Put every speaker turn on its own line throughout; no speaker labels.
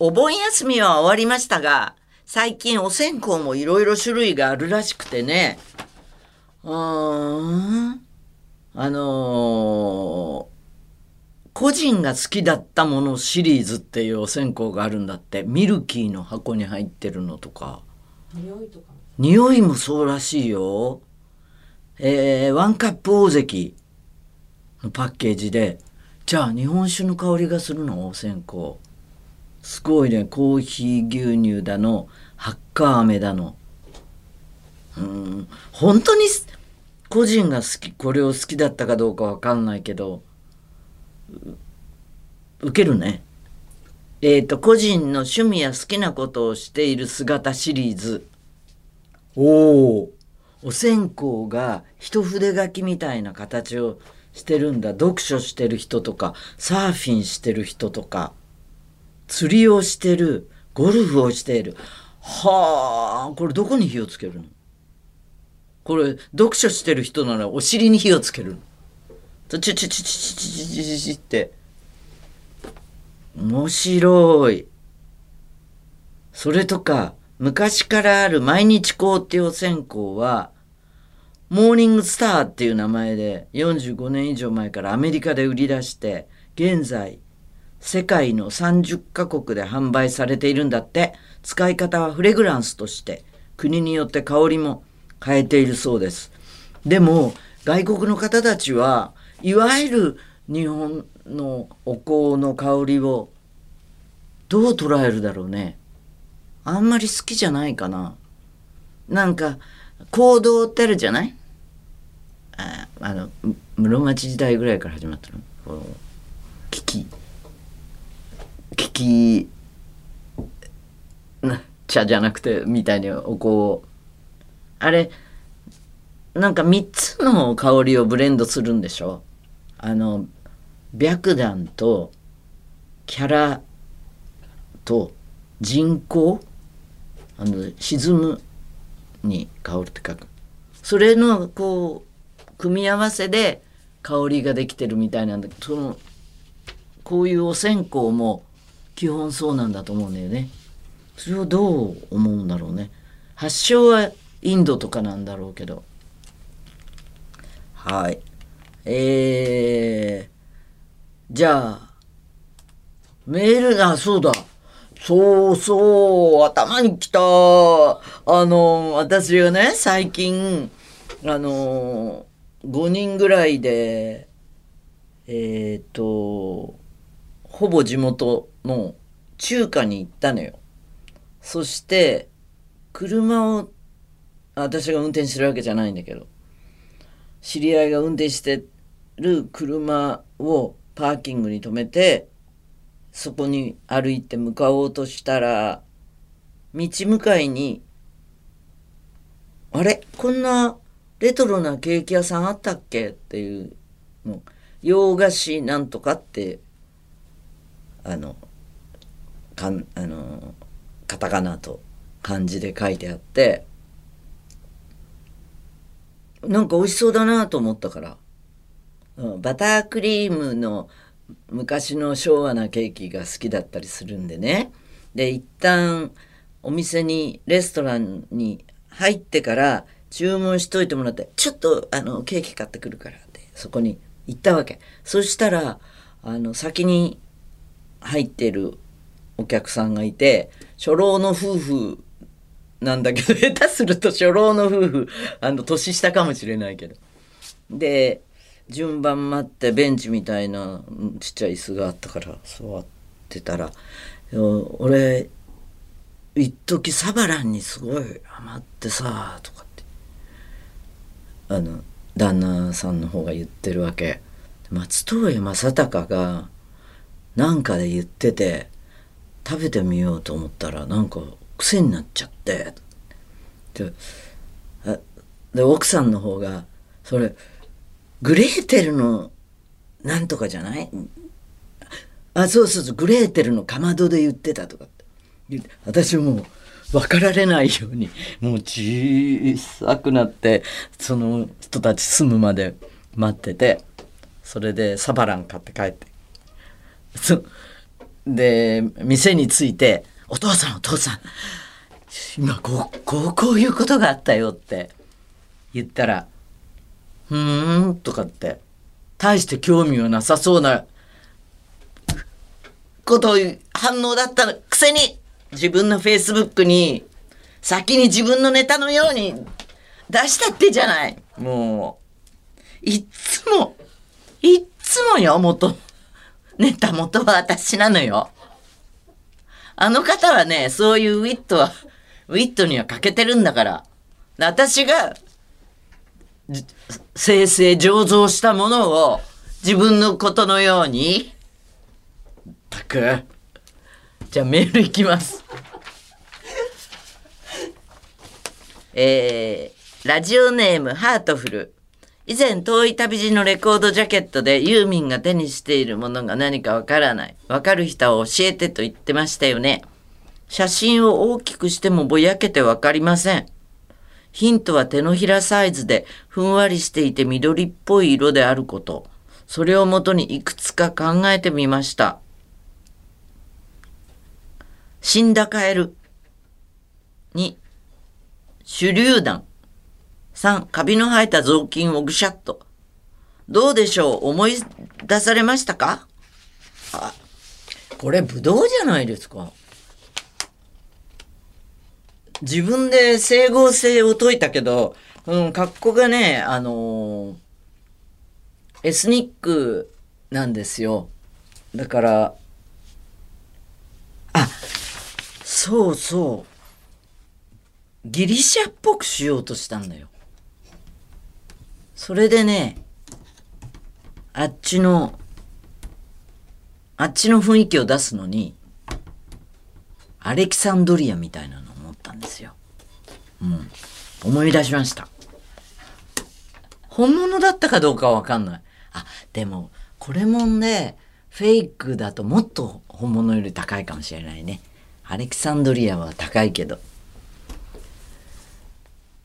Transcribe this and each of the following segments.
お盆休みは終わりましたが、最近お線香もいろいろ種類があるらしくてね。うーん。あのー個人が好きだったものシリーズっていうお線香があるんだって。ミルキーの箱に入ってるのとか。
匂いとか
匂いもそうらしいよ。えー、ワンカップ大関のパッケージで、じゃあ日本酒の香りがするの？お線香。すごいね、コーヒー牛乳だの、ハッカー飴だの。うん、本当にす個人が好き、これを好きだったかどうかわかんないけど、う受けるね。えっ、と、個人の趣味や好きなことをしている姿シリーズ。おおお線香が一筆書きみたいな形をしてるんだ読書してる人とかサーフィンしてる人とか釣りをしてるゴルフをしている。はあこれどこに火をつけるの？これ読書してる人ならお尻に火をつけるの。ちょちょちょちょちょちょちょちょちょって。面白い。それとか、昔からある毎日香っていう線香は、モーニングスターっていう名前で45年以上前からアメリカで売り出して、現在、世界の30カ国で販売されているんだって、使い方はフレグランスとして、国によって香りも変えているそうです。でも、外国の方たちは、いわゆる日本のお香の香りをどう捉えるだろうね。あんまり好きじゃないかな。なんか、行動ってあるじゃない？ああの、室町時代ぐらいから始まったの？この危機。危機、な茶じゃなくて、みたいにお香を。あれ、なんか3つの香りをブレンドするんでしょ？あの、白檀と、キャラと、人工？あの沈むに香るって書くそれのこう組み合わせで香りができてるみたいなんだけどそのこういうお線香も基本そうなんだと思うんだよね。それをどう思うんだろうね。発祥はインドとかなんだろうけど。はい。えー、じゃあメールあそうだ。そうそう、頭にきた。あの、私がね、最近、あの、5人ぐらいで、えっ、と、ほぼ地元の中華に行ったのよ。そして、車を、私が運転してるわけじゃないんだけど、知り合いが運転してる車をパーキングに止めて、そこに歩いて向かおうとしたら、道向かいに、あれ？こんなレトロなケーキ屋さんあったっけ？っていうの、洋菓子なんとかって、あの、かん、あの、カタカナと漢字で書いてあって、なんか美味しそうだなと思ったから、バタークリームの昔の昭和なケーキが好きだったりするんでね。で、一旦お店に、レストランに入ってから注文しといてもらって、ちょっとあのケーキ買ってくるからって、そこに行ったわけ。そしたら、あの、先に入ってるお客さんがいて、初老の夫婦なんだけど、下手すると初老の夫婦、あの、年下かもしれないけど。で、順番待ってベンチみたいなちっちゃい椅子があったから座ってたら「俺一時サバランにすごいハマってさ」とかってあの旦那さんの方が言ってるわけ松任谷正隆がなんかで言ってて食べてみようと思ったらなんか癖になっちゃって。で奥さんの方がそれグレーテルのなんとかじゃない？あそうそうそうグレーテルのかまどで言ってたとかって。言って私もう分かられないようにもう小さくなってその人たち住むまで待っててそれでサバラン買って帰って。で店に着いて「お父さんお父さん今こうこうこういうことがあったよ」って言ったら「ふーん」とかって大して興味はなさそうなこと反応だったくせに自分のフェイスブックに先に自分のネタのように出したってじゃない。もういっつもいっつもよ元ネタ元は私なのよ。あの方はねそういうウィットはウィットには欠けてるんだから。私が生成醸造したものを自分のことのようにたくじゃあメールいきます。えー、ラジオネームハートフル。以前遠い旅路のレコードジャケットでユーミンが手にしているものが何かわからないわかる人は教えてと言ってましたよね写真を大きくしてもぼやけてわかりませんヒントは手のひらサイズでふんわりしていて緑っぽい色であることそれをもとにいくつか考えてみました死んだカエル。2、手榴弾。3、カビの生えた雑巾をぐしゃっと。どうでしょう？思い出されましたか？あ、これブドウじゃないですか。自分で整合性を解いたけど、うん、格好がね、あのー、エスニックなんですよ。だから、あ、そうそうギリシャっぽくしようとしたんだよそれでねあっちのあっちの雰囲気を出すのにアレキサンドリアみたいなのを思ったんですよ。うん。思い出しました。本物だったかどうかはわかんない。あでもこれもんでフェイクだともっと本物より高いかもしれないね。アレキサンドリアは高いけど。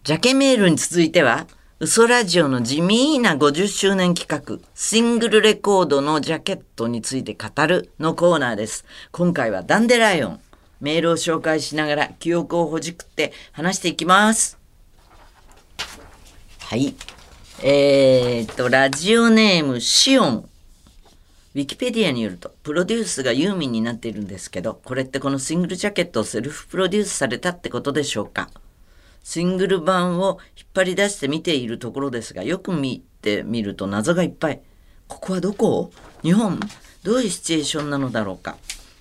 ジャケメールに続いては、嘘ラジオの地味な50周年企画、シングルレコードのジャケットについて語るのコーナーです。今回はダンデライオン。メールを紹介しながら記憶をほじくって話していきます。はい。えー、っと、ラジオネームシオン。ウィキペディアによると、プロデュースがユーミンになっているんですけど、これってこのシングルジャケットをセルフプロデュースされたってことでしょうか？シングル版を引っ張り出して見ているところですが、よく見てみると謎がいっぱい。ここはどこ？日本どういうシチュエーションなのだろうか？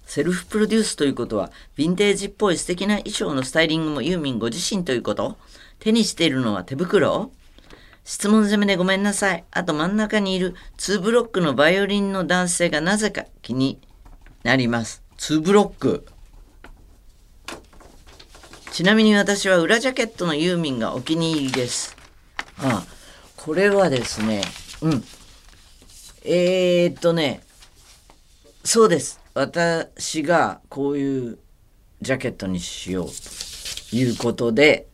セルフプロデュースということは、ヴィンテージっぽい素敵な衣装のスタイリングもユーミンご自身ということ？手にしているのは手袋？質問攻めでごめんなさい。あと真ん中にいる2ブロックのバイオリンの男性がなぜか気になります。2ブロック。ちなみに私は裏ジャケットのユーミンがお気に入りです。ああこれはですね、うん。えー、っとね、そうです。私がこういうジャケットにしようということで、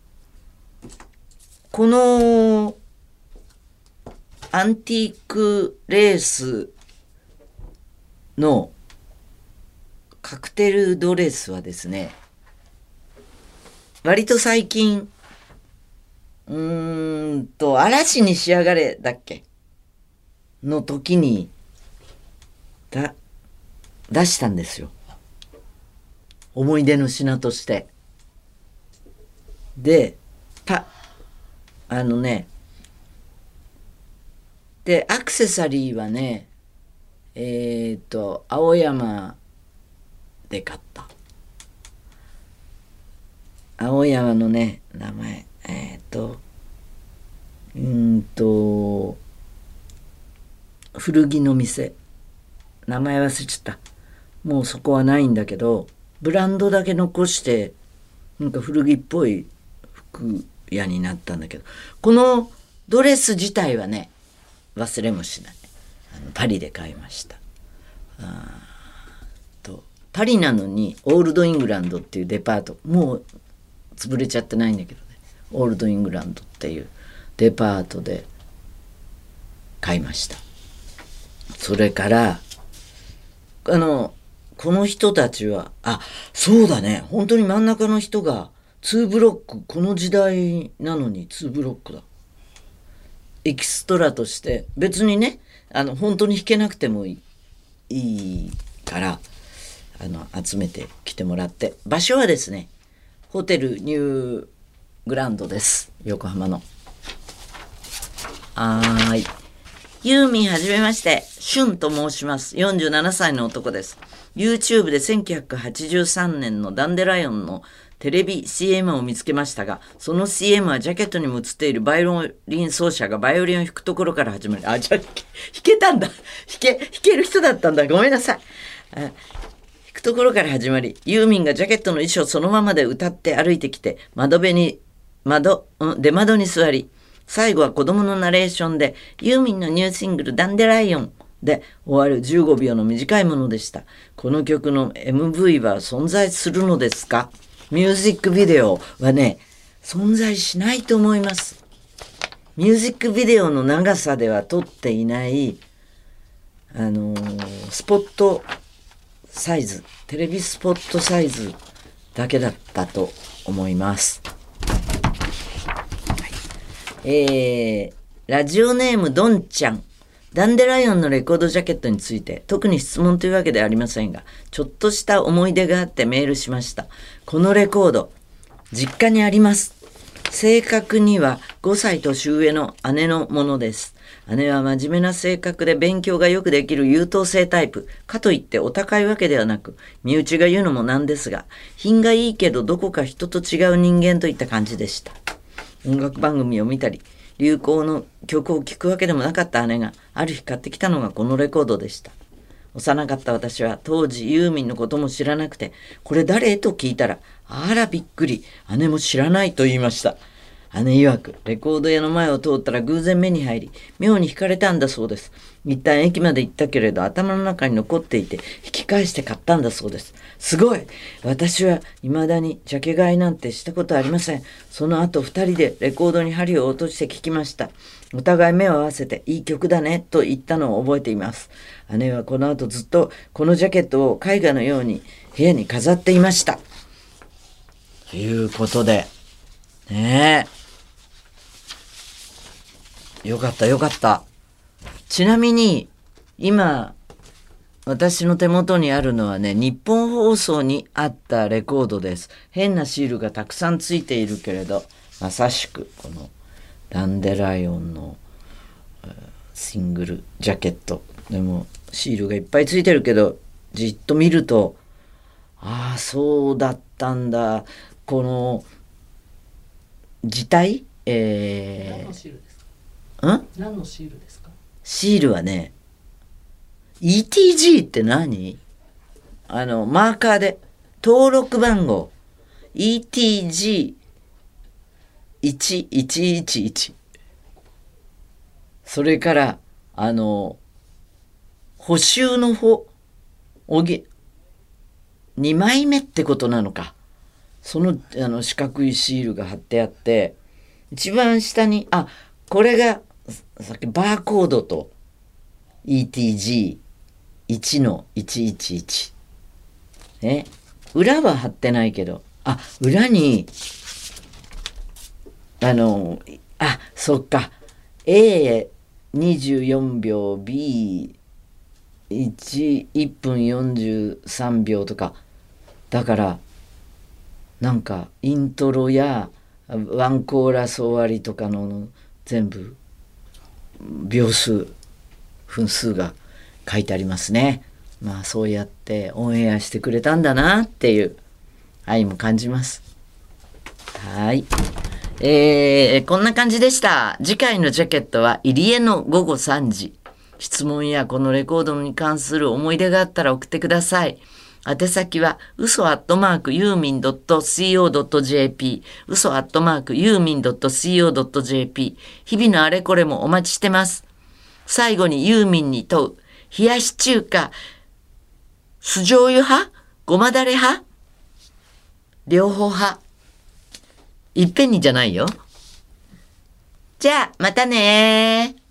このアンティークレースのカクテルドレスはですね、割と最近、うーんと、嵐に仕上がれだっけ？の時に、だ、出したんですよ。思い出の品として。で、た、あのね、でアクセサリーはねえっ、ー、と青山で買った青山のね名前。えっ、ー、とうんと古着の店。名前忘れちゃった。もうそこはないんだけどブランドだけ残してなんか古着っぽい服屋になったんだけど。このドレス自体はね忘れもしない。あのパリで買いました。あとパリなのに Old England っていうデパート。もう潰れちゃってないんだけどね Old England っていうデパートで買いましたそれからあのこの人たちは、あ、そうだね。本当に真ん中の人が、2ブロック、この時代なのに2ブロックだ。エキストラとして、別にね、あの、本当に弾けなくてもいいから、あの、集めてきてもらって。場所はですね、ホテルニューグランドです。横浜の。はーい。ユーミンはじめまして、シュンと申します。47歳の男です。YouTube で1983年のダンデライオンのテレビ CM を見つけましたが、その CM はジャケットにも映っているバイオリン奏者がバイオリンを弾くところから始まり、あ、じゃあ弾けたんだ。弾け、弾ける人だったんだ。ごめんなさい。くところから始まり、ユーミンがジャケットの衣装そのままで歌って歩いてきて、窓辺に、窓、うん、出窓に座り、最後は子供のナレーションで、ユーミンのニューシングル、ダンデライオンで終わる15秒の短いものでした。この曲の MV は存在するのですか？ミュージックビデオはね、存在しないと思います。ミュージックビデオの長さでは撮っていない、あのースポットサイズ、テレビスポットサイズだけだったと思います。えー、ラジオネームドンちゃん。ダンデライオンのレコードジャケットについて、特に質問というわけではありませんが、ちょっとした思い出があってメールしました。このレコード、実家にあります。正確には5歳年上の姉のものです。姉は真面目な性格で勉強がよくできる優等生タイプ。かといってお高いわけではなく、身内が言うのもなんですが、品がいいけどどこか人と違う人間といった感じでした。音楽番組を見たり、流行の曲を聴くわけでもなかった姉が、ある日買ってきたのがこのレコードでした。幼かった私は当時ユーミンのことも知らなくて、これ誰？と聞いたら、あらびっくり、姉も知らないと言いました。姉曰く、レコード屋の前を通ったら偶然目に入り、妙に惹かれたんだそうです。一旦駅まで行ったけれど、頭の中に残っていて、引き返して買ったんだそうです。すごい私は未だにジャケ買いなんてしたことありません。その後二人でレコードに針を落として聞きました。お互い目を合わせて、いい曲だね、と言ったのを覚えています。姉はこの後ずっとこのジャケットを絵画のように部屋に飾っていました。ということで、ねえ。よかったよかった。ちなみに、今、私の手元にあるのはね、日本放送にあったレコードです。変なシールがたくさんついているけれど、まさしくこのダンデライオンのシングルジャケット。でもシールがいっぱいついてるけど、じっと見ると、ああ、そうだったんだ。この、字体え
何のシールですか？
ー、ん？
何のシールですか？
シールはね、ETG って何？あの、マーカーで、登録番号、ETG1111。それから、あの、補修の方、おげ、2枚目ってことなのか。その、あの、四角いシールが貼ってあって、一番下に、あ、これが、さっきバーコードと ETG1 の111。ね。裏は貼ってないけど、あ、裏に、あの、あ、そっか。A24 秒、B1、1分43秒とか。だから、なんか、イントロや、ワンコーラス終わりとかの全部、秒数、分数が書いてありますね。まあそうやってオンエアしてくれたんだなっていう愛も感じます。はい。えー、こんな感じでした。次回のジャケットは入江の午後3時。質問やこのレコードに関する思い出があったら送ってください。宛先は、嘘アットマークユーミン .co.jp、嘘アットマークユーミン .co.jp、日々のあれこれもお待ちしてます。最後にユーミンに問う、冷やし中華、酢醤油派？ごまだれ派？両方派。いっぺんにじゃないよ。じゃあ、またねー。